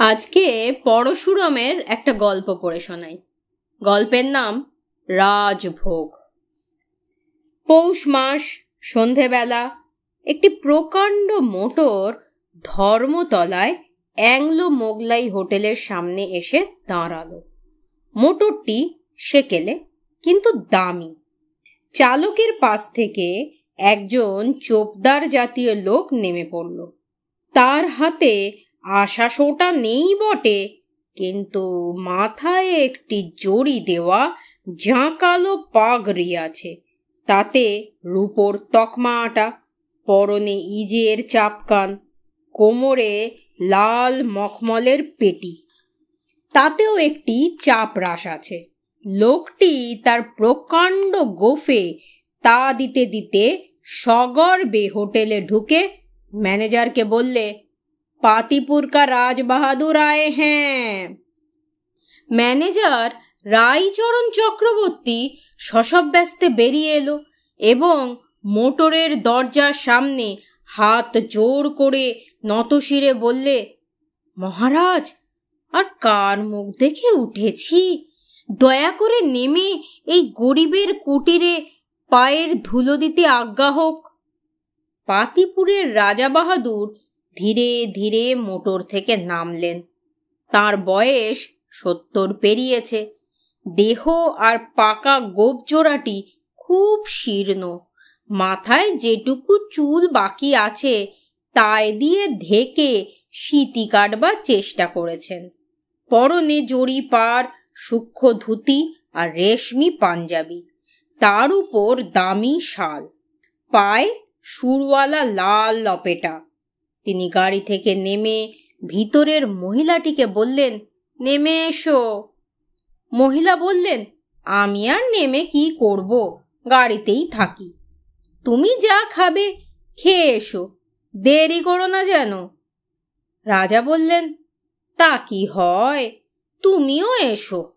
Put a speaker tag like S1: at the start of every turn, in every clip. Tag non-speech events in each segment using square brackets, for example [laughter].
S1: আজকে পরশুরামের একটা গল্প পড়ে শোনাই। গল্পের নাম রাজভোগ। পৌষ মাস, সন্ধেবেলা, একটি প্রকাণ্ড মোটর ধর্মতলায় অ্যাংলো মোগলাই হোটেলের সামনে এসে দাঁড়াল। মোটরটি সেকেলে, কিন্তু দামি। চালকের পাশ থেকে একজন চোপদার জাতীয় লোক নেমে পড়ল। তার হাতে আশাশোটা নেই বটে, কিন্তু মাথায় একটি জড়ি দেওয়া ঝাঁকালো পাগড়ি আছে, তাতে রূপোর তকমা আটা, পরনে ইজের চাপকান, কোমরে লাল মখমলের পেটি। তাতেও একটি চাপ রাস আছে। লোকটি তার প্রকাণ্ড গোফে তা দিতে দিতে সগর্বে হোটেলে ঢুকে ম্যানেজারকে বললে পাতিপুর কা রাজ বাহাদুর আয়ে হ্যাঁ ম্যানেজার রাইচরণ চক্রবর্তী শশব ব্যস্তে বেরিয়ে এলো এবং মোটরের দরজার সামনে হাত জোর করে নতশিরে বললে, মহারাজ, আর কার মুখ দেখে উঠেছি? দয়া করে নেমে এই গরিবের কুটিরে পায়ের ধুলো দিতে আজ্ঞা হোক। পাতিপুরের রাজা বাহাদুর ধীরে ধীরে মোটর থেকে নামলেন। তার বয়স সত্তর পেরিয়েছে। দেহ আর পাকা গোপ জোড়াটি খুব শীর্ণ। মাথায় যেটুকু চুল বাকি আছে, তাই দিয়ে ঢেকে শীতি কাটবার চেষ্টা করেছেন। পরনে জড়ি পার, সূক্ষ্ম ধুতি আর রেশমি পাঞ্জাবি। তার উপর দামি শাল। পায়ে সুরওয়ালা লাল লপেটা। তিনি গাড়ি থেকে নেমে ভিতরের মহিলাটিকে বললেন, নেমে এসো। মহিলা বললেন, আমি আর নেমে কি করব? গাড়িতেই থাকি। তুমি যা খাবে, খেয়ে এসো। দেরি করো না যেন। রাজা বললেন, তা কি হয়? তুমিও এসো।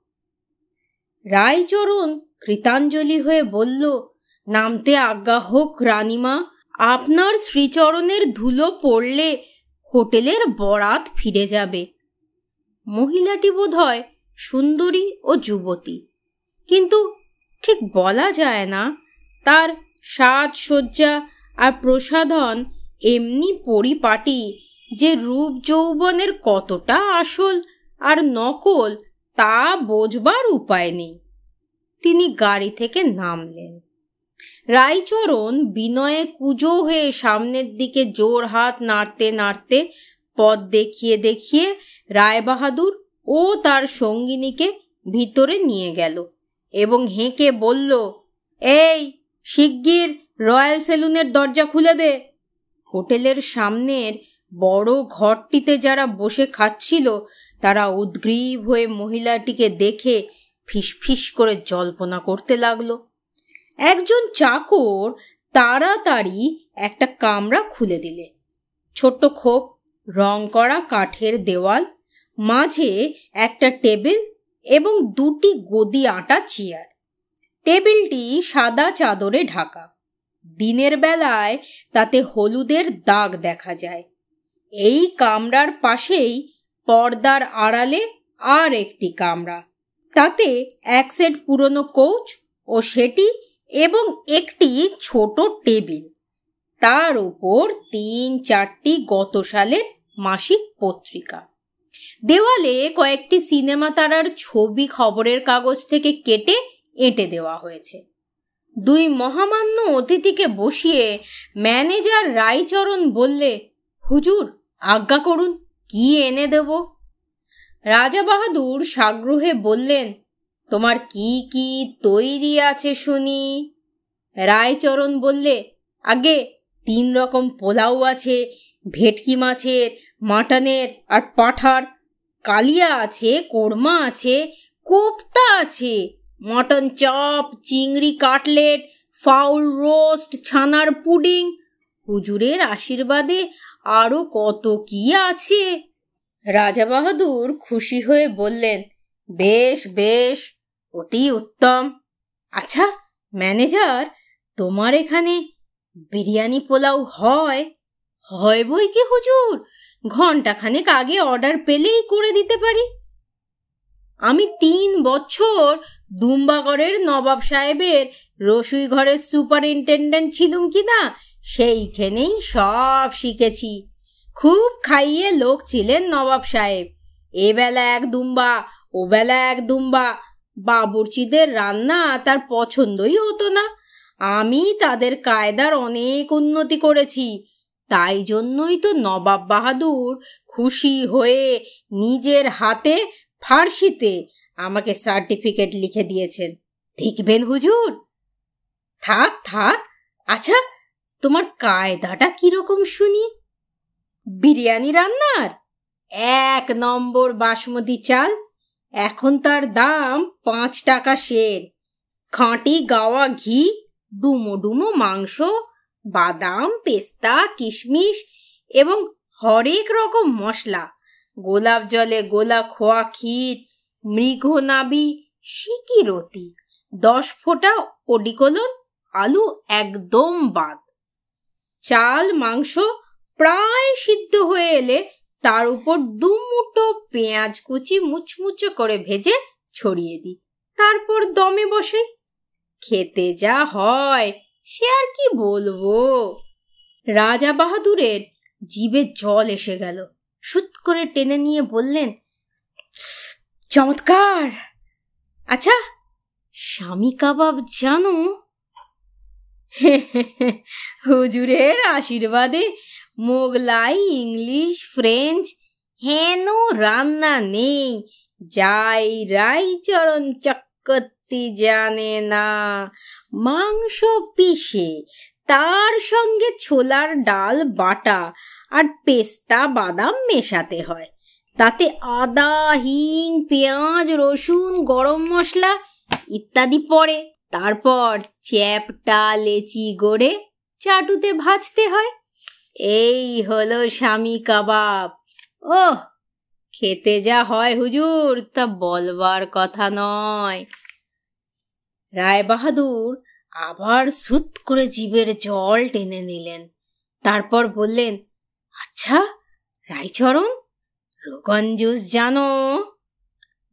S1: রায়চরণ কৃতাঞ্জলি হয়ে বলল, নামতে আজ্ঞা হোক রানীমা আপনার শ্রীচরণের ধুলো পড়লে হোটেলের বরাত ফিরে যাবে। মহিলাটি বোধ হয় সুন্দরী ও যুবতী। কিন্তু ঠিক বলা যায় না, তার সাজসজ্জা আর প্রসাধন এমনি পরিপাটি যে রূপ যৌবনের কতটা আসল আর নকল তা বোঝবার উপায় নেই। তিনি গাড়ি থেকে নামলেন। রায়চরণ বিনয়ে কুজো হয়ে সামনের দিকে জোর হাত নাড়তে নাড়তে পথ দেখিয়ে দেখিয়ে রায়বাহাদুর ও তার সঙ্গিনীকে ভিতরে নিয়ে গেল এবং হেঁকে বলল, এই, শিগগির রয়্যাল সেলুনের দরজা খুলে দে। হোটেলের সামনের বড় ঘরটিতে যারা বসে খাচ্ছিল, তারা উদ্গ্রীব হয়ে মহিলাটিকে দেখে ফিসফিস করে জল্পনা করতে লাগল। একজন চাকর তাড়াতাড়ি একটা কামরা খুলে দিলে। ছোট্ট খোপ, রং করা কাঠের দেওয়াল, মাঝে একটা টেবিল এবং দুটি গদি আটা চেয়ার। টেবিলটি সাদা চাদরে ঢাকা। দিনের বেলায় তাতে হলুদের দাগ দেখা যায়। এই কামরার পাশেই পর্দার আড়ালে আর একটি কামরা। তাতে এক সেট পুরনো কোচ ও সেটি এবং একটি ছোট টেবিল। তার উপর তিন চারটি গত সালের মাসিক পত্রিকা। দেওয়ালে কয়েকটি সিনেমা তারার ছবি খবরের কাগজ থেকে কেটে এঁটে দেওয়া হয়েছে। দুই মহামান্য অতিথিকে বসিয়ে ম্যানেজার রায়চরণ বললে, হুজুর, আজ্ঞা করুন, কি এনে দেব? রাজা বাহাদুর সাগ্রহে বললেন তোমার কি কি তৈরি আছে শুনি? রায়চরণ বললে, আগে তিন রকম পোলাও আছে, ভেটকি মাছের, মাটনের আর পাঠার। কালিয়া আছে, কোরমা আছে, কোপ্তা আছে। মটন চপ, চিংড়ি কাটলেট, ফাউল রোস্ট, ছানার পুডিং। হুজুরের আশীর্বাদে আরও কত কি আছে? রাজা বাহাদুর খুশি হয়ে বললেন, বেশ বেশ অতি উত্তম। আচ্ছা ম্যানেজার, তোমার এখানে বিরিয়ানি পোলাও হয়? হয় বই কি হুজুর? ঘন্টাখানেক আগে অর্ডার পেলেই করে দিতে পারি। আমি তিন বছর দুম্বাগড়ের নবাব সাহেবের রসুই ঘরের সুপারিনটেন্ডেন্ট ছিলুম কি না সেইখানেই সব শিখেছি। খুব খাইয়ে লোক ছিলেন নবাব সাহেব। এ বেলা এক দুম্বা ও বেলা এক দুম্বা বাবুর্চিদের রান্না তার পছন্দই হতো না। আমি তাদের কায়দার অনেক উন্নতি করেছি। তাই জন্যই তো নবাব বাহাদুর খুশি হয়ে নিজের হাতে ফার্সিতে আমাকে সার্টিফিকেট লিখে দিয়েছেন। দেখবেন হুজুর? থাক থাক। আচ্ছা তোমার কায়দাটা কীরকম শুনি? বিরিয়ানি রান্নার? এক নম্বর বাসমতি চাল? এখন তার দাম পাঁচ টাকা শের খাঁটি গাওয়া ঘি, ডুমো ডুমো মাংস, বাদাম, পেস্তা, কিশমিশ এবং হরেক রকম মশলা। গোলাপ জলে গোলা খোয়া ক্ষীর মৃগনাবি সিকিরতি দশ ফোঁটা ওডিকলন আলু একদম বাদ। চাল, মাংস প্রায় সিদ্ধ হয়ে এলে তার উপর দু দুমুটো পেঁয়াজ কুচি মুচমুচো করে ভেজে ছড়িয়ে দিই। তারপর দমে বসে, খেতে যা হয়, সে আর কি বলব? রাজা বাহাদুরের জিভে জল এসে গেল। সুত করে টেনে নিয়ে বললেন, চমৎকার! আচ্ছা স্বামী কাবাব জানো? [laughs] হুজুরের আশীর্বাদে মোগলাই, ইংলিশ, ফ্রেঞ্চ, হেন, রান্না নেই। যাই রাইচরণ চক্রবর্তী জানে না। মাংস পিষে, তার সঙ্গে ছোলার ডাল বাটা আর পেস্তা বাদাম মেশাতে হয়। তাতে আদা, হিং, পেঁয়াজ, রসুন, গরম মশলা ইত্যাদি পড়ে। তারপর চ্যাপটা, লেচি গড়ে চাটুতে ভাজতে হয়। এই হলো স্বামী কাবাব। ওহ, খেতে যা হয় হুজুর, তা বলবার কথা নয়। রায় বাহাদুর আবার শ্রুত করে জীবের জল টেনে নিলেন। তারপর বললেন আচ্ছা রায়চরণ রোগন জুস জানো?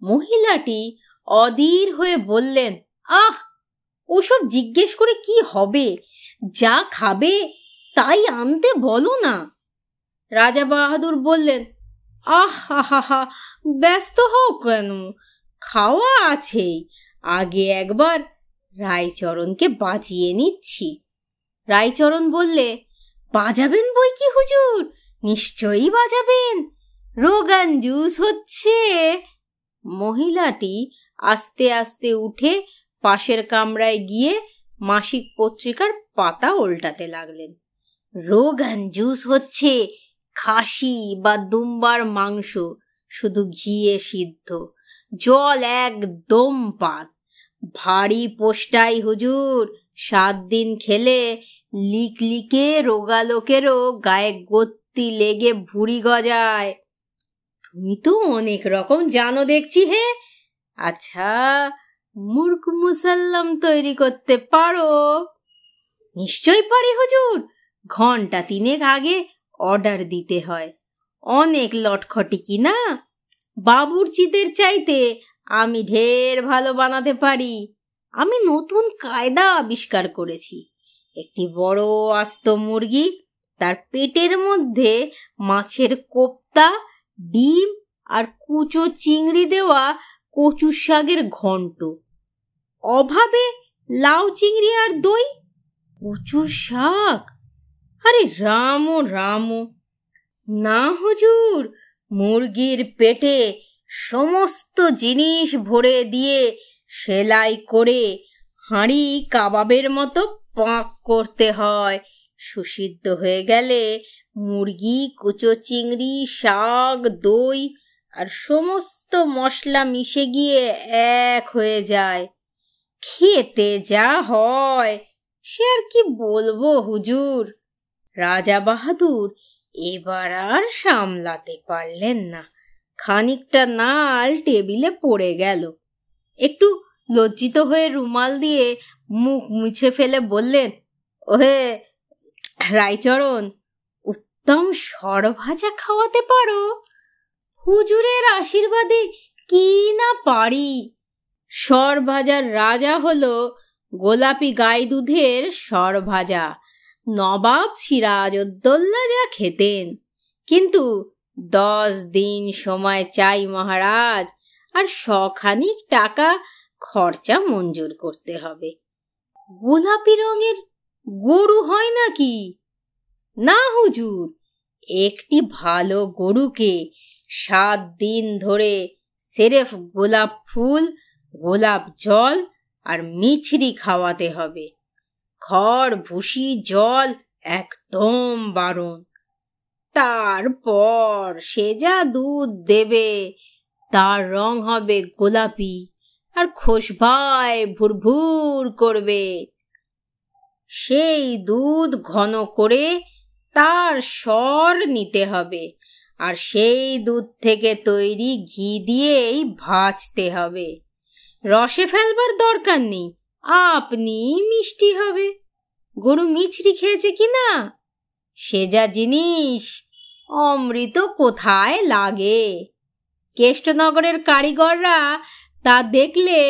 S1: মহিলাটি অধীর হয়ে বললেন, আহ, ওসব জিজ্ঞেস করে কি হবে? যা খাবে তাই আনতে বলো না। রাজা বাহাদুর বললেন, আহ, হা ব্যস্ত হও কেন? খাওয়া আছেই। আগে একবার রায়চরণকে বাজিয়ে নিচ্ছি। রায়চরণ বললে, বাজাবেন বই কি হুজুর? নিশ্চয়ই বাজাবেন। রোগান জুস হচ্ছে। মহিলাটি আস্তে আস্তে উঠে পাশের কামরায় গিয়ে মাসিক পত্রিকার পাতা উল্টাতে লাগলেন। রোগান জুস হচ্ছে খাসি বা দুম্বার মাংস, শুধু ঘিয়ে সিদ্ধ। জল একদম পাত। ভারী পোষ্টাই হুজুর, সাত দিন খেলে লিক লিকে রোগা লোকেরও গায়ে গত্তি লেগে ভুড়ি গজায়। তুমি তো অনেক রকম জানো দেখছি হে। আচ্ছা মুরগ মুসাল্লাম তৈরি করতে পারো? নিশ্চয় পারি হুজুর। ঘণ্টা তিনেক আগে অর্ডার দিতে হয়। অনেক লটখটি কি না বাবুরচিদের চাইতে আমি ঢের ভালো বানাতে পারি। আমি নতুন কায়দা আবিষ্কার করেছি। একটি বড় আস্ত মুরগি, তার পেটের মধ্যে মাছের কোপ্তা, ডিম আর কুচো চিংড়ি দেওয়া কচু শাকের ঘন্ট। অভাবে লাউ চিংড়ি আর দই? কচু শাক? আরে রামো রামো। না হুজুর, মুরগির পেটে সমস্ত জিনিস ভরে দিয়ে সেলাই করে হাঁড়ি কাবাবের মতো পাক করতে হয়। সুসিদ্ধ হয়ে গেলে মুরগি, কুচো চিংড়ি, শাক, দই আর সমস্ত মশলা মিশে গিয়ে এক হয়ে যায়। খেতে যা হয়, সে আর কি বলব হুজুর? রাজা বাহাদুর এবার আর সামলাতে পারলেন না। খানিকটা নাল টেবিলে পড়ে গেল। একটু লজ্জিত হয়ে রুমাল দিয়ে মুখ মুছে ফেলে বললেন, ওহে রায়চরণ, উত্তম সর ভাজা খাওয়াতে পারো? হুজুরের আশীর্বাদে কি না পারি? সর ভাজার রাজা হলো গোলাপি গাই দুধের সর ভাজা নবাব সিরাজউদ্দৌলা যা খেতেন। কিন্তু দশ দিন সময় চাই মহারাজ, আর শখানিক টাকা খরচা মঞ্জুর করতে হবে। গোলাপি রঙের গরু হয় নাকি? না হুজুর, একটি ভালো গরুকে সাত দিন ধরে সেরেফ গোলাপ ফুল, গোলাপ জল আর মিছরি খাওয়াতে হবে। খড়, ভুসি, জল একদম বারণ। তারপর সে যা দুধ দেবে, তার রং হবে গোলাপি আর খোসভায় ভুরভুর করবে। সেই দুধ ঘন করে তার স্বর নিতে হবে আর সেই দুধ থেকে তৈরি ঘি দিয়েই ভাজতে হবে। রসে ফেলবার দরকার নেই। আপনি মিষ্টি হবে। গরু মিছরি খেয়েছে কি না? সে যা জিনিস, অমৃত কোথায় লাগে? কেষ্টনগরের কারিগররা তা দেখলে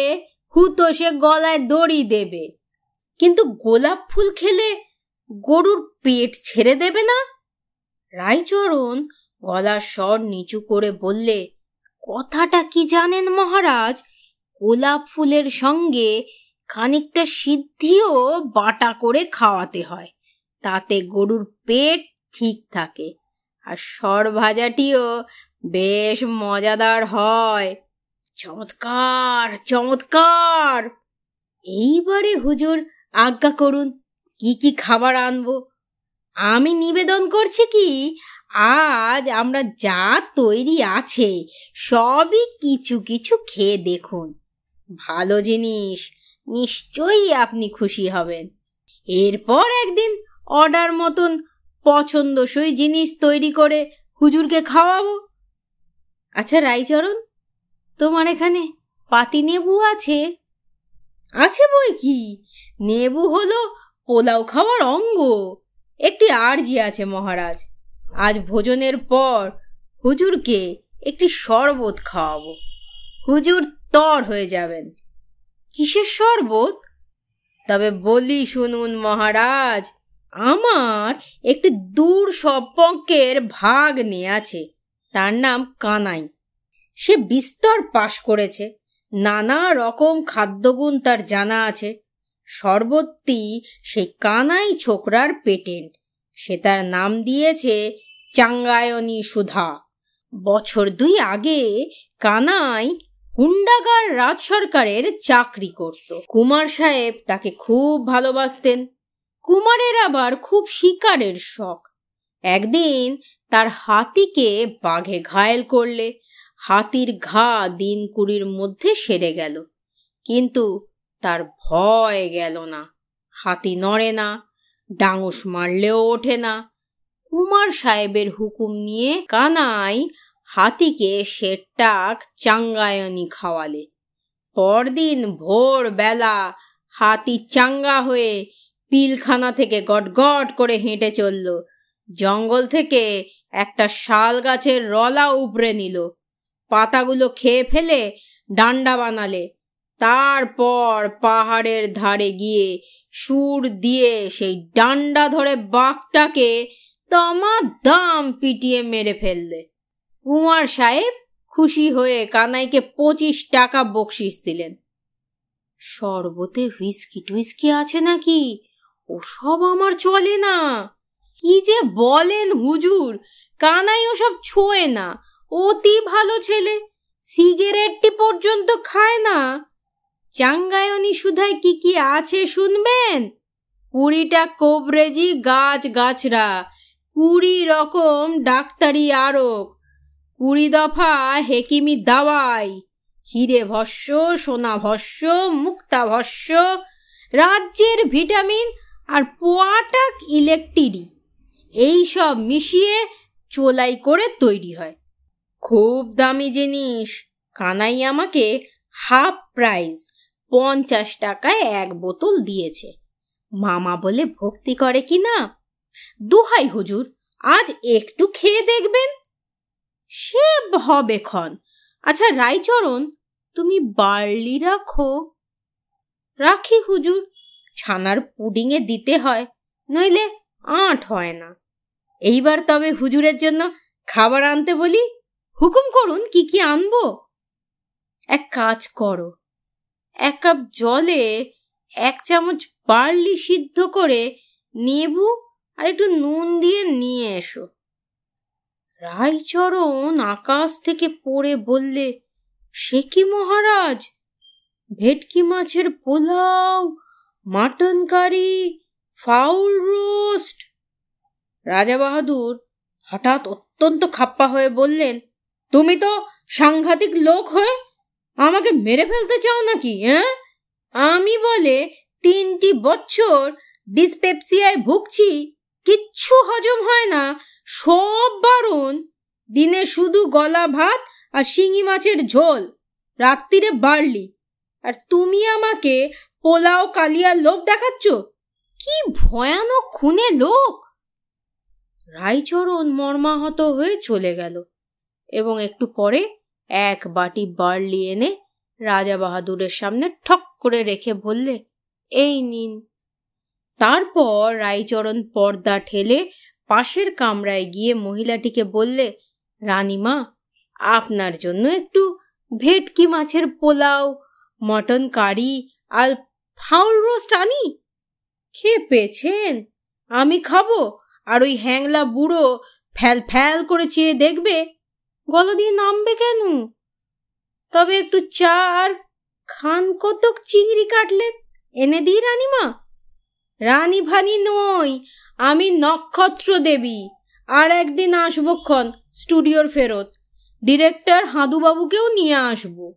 S1: হুতো সে গলায় দড়ি দেবে। কিন্তু গোলাপ ফুল খেলে গরুর পেট ছেড়ে দেবে না? রায়চরণ গলার স্বর নিচু করে বললে, কথাটা কি জানেন মহারাজ? গোলাপ ফুলের সঙ্গে খানিকটা সিদ্ধিও বাটা করে খাওয়াতে হয়। তাতে গরুর পেট ঠিক থাকে আর সর ভাজাটিও বেশ মজাদার হয়। চমৎকার চমৎকার! এইবারে হুজুর আজ্ঞা করুন, কি কি খাবার আনব? আমি নিবেদন করছি কি, আজ আমরা যা তৈরি আছে সবই কিছু কিছু খেয়ে দেখুন। ভালো জিনিস নিশ্চয়ই আপনি খুশি হবেন। এরপর একদিন অর্ডার মতন পছন্দসই জিনিস তৈরি করে হুজুরকে খাওয়াবো। আচ্ছা রাইচরণ তোমার এখানে পাতি নেবু আছে? আছে বই কি? নেবু হলো পোলাও খাওয়ার অঙ্গ। একটি আর্জি আছে মহারাজ। আজ ভোজনের পর হুজুরকে একটি শরবত খাওয়াবো। হুজুর তর হয়ে যাবেন। কিসের শরবত? তবে বলি শুনুন মহারাজ, আমার একটি দূর সম্পর্কের ভাগ নিয়ে আছে, তার নাম কানাই। সে বিস্তর পাশ করেছে, নানা রকম খাদ্যগুণ তার জানা আছে। সর্বত্রই সেই কানাই ছোকরার পেটেন্ট, সে তার নাম দিয়েছে চাঙ্গায়নী সুধা। বছর দুই আগে কানাই হুন্ডাগার রাজ সরকারের চাকরি করত। কুমার সাহেব তাকে খুব ভালোবাসতেন। কুমারের আবার খুব শিকারের শখ। একদিন তার হাতিকে বাঘে ঘায়েল করলে। হাতির ঘা দিন কুড়ির মধ্যে সেরে গেল। কিন্তু তার ভয় গেল না। হাতি নড়ে না, ডাঙুস মারলেও ওঠে না। কুমার সাহেবের হুকুম নিয়ে কানাই হাতিকে সে টাক চাঙ্গায়নি খাওয়ালে। পরদিন ভোর বেলা হাতি চাঙ্গা হয়ে পিলখানা থেকে গটগট করে হেঁটে চলল। জঙ্গল থেকে একটা শাল গাছের রলা উপড়ে নিল। পাতাগুলো খেয়ে ফেলে ডান্ডা বানালে। তারপর পাহাড়ের ধারে গিয়ে সুর দিয়ে সেই ডান্ডা ধরে বাঘটাকে তমা দাম পিটিয়ে মেরে ফেললে। কুমার সাহেব খুশি হয়ে কানাইকে পঁচিশ টাকা বকশিস দিলেন। শরবতে হুইস্কি টুইস্কি আছে নাকি? ওসব আমার চলে না। কি যে বলেন হুজুর, কানাই ওসব ছোঁয় না। অতি ভালো ছেলে, সিগারেটটি পর্যন্ত খায় না। চাঙ্গায়নি সুধায় কি কি আছে শুনবেন? কুড়িটা কোবরেজি গাছ গাছরা কুড়ি রকম ডাক্তারি আরক কুড়ি দফা হেকিমি দাওয়াই। হিরে ভস্য, সোনা ভস্য, মুক্তা ভস্য, রাজ্যের ভিটামিন আর পোয়াটাক ইলেকট্রিক এইসব মিশিয়ে চোলাই করে তৈরি হয়। খুব দামি জিনিস। কানাই আমাকে হাফ প্রাইস, পঞ্চাশ টাকায় এক বোতল দিয়েছে। মামা বলে ভক্তি করে কি না দোহাই হুজুর, আজ একটু খেয়ে দেখবেন। সে হবে ক্ষণ। আচ্ছা রায়চরণ, তুমি বার্লি রাখো। রাখি হুজুর, ছানার পুডিংয়ে দিতে হয়, নইলে আঁট হয় না। এইবার তবে হুজুরের জন্য খাবার আনতে বলি, হুকুম করুন কি কি আনব। এক কাজ করো, এক কাপ জলে এক চামচ বার্লি সিদ্ধ করে নেবু আর একটু নুন দিয়ে নিয়ে এসো। রায়চরণ আকাশ থেকে পড়ে বললে, সে কি মহারাজ? ভেটকি মাছের pulao mutton curry fowl roast? রাজা বাহাদুর হঠাৎ অত্যন্ত খাপ্পা হয়ে বললেন, তুমি তো সাংঘাতিক লোক হয়ে আমাকে মেরে ফেলতে চাও নাকি হ্যাঁ? আমি বলে তিনটি বছর ডিসপেপসিয়ায় ভুগছি কিচ্ছু হজম হয় না। সব বারণ, দিনে শুধু গলা ভাত আর শিঙি মাছের ঝোল, রাত্রিরে বাড়লি আর তুমি আমাকে পোলাও কালিয়ার লোভ দেখাচ্ছ? কি ভয়ানক খুনে লোক! রাইচরণ মর্মাহত হয়ে চলে গেল এবং একটু পরে এক বাটি বার্লি এনে রাজা বাহাদুরের সামনে ঠক করে রেখে বললে, এই নিন তারপর রাইচরণ পর্দা ঠেলে পাশের কামরায় গিয়ে মহিলাটিকে বললে, রানীমা, আপনার জন্য একটু ভেটকি মাছের পোলাও, মটন কারি আর ফাউল রোস্ট আনি। খেয়ে পেয়েছেন? আমি খাব। আর ওই হ্যাংলা বুড়ো ফ্যাল ফ্যাল করে চেয়ে দেখবে, গলা দিয়ে নামবে কেন? তবে একটু চা আর খান কতক চিংড়ি কাটলেট এনে দিই রানীমা। রানী ভানি নই, আমি নক্ষত্র দেবী। আর একদিন আসবক্ষণ স্টুডিওর ফেরত। ডিরেক্টর হাঁদুবাবুকেও নিয়ে আসব।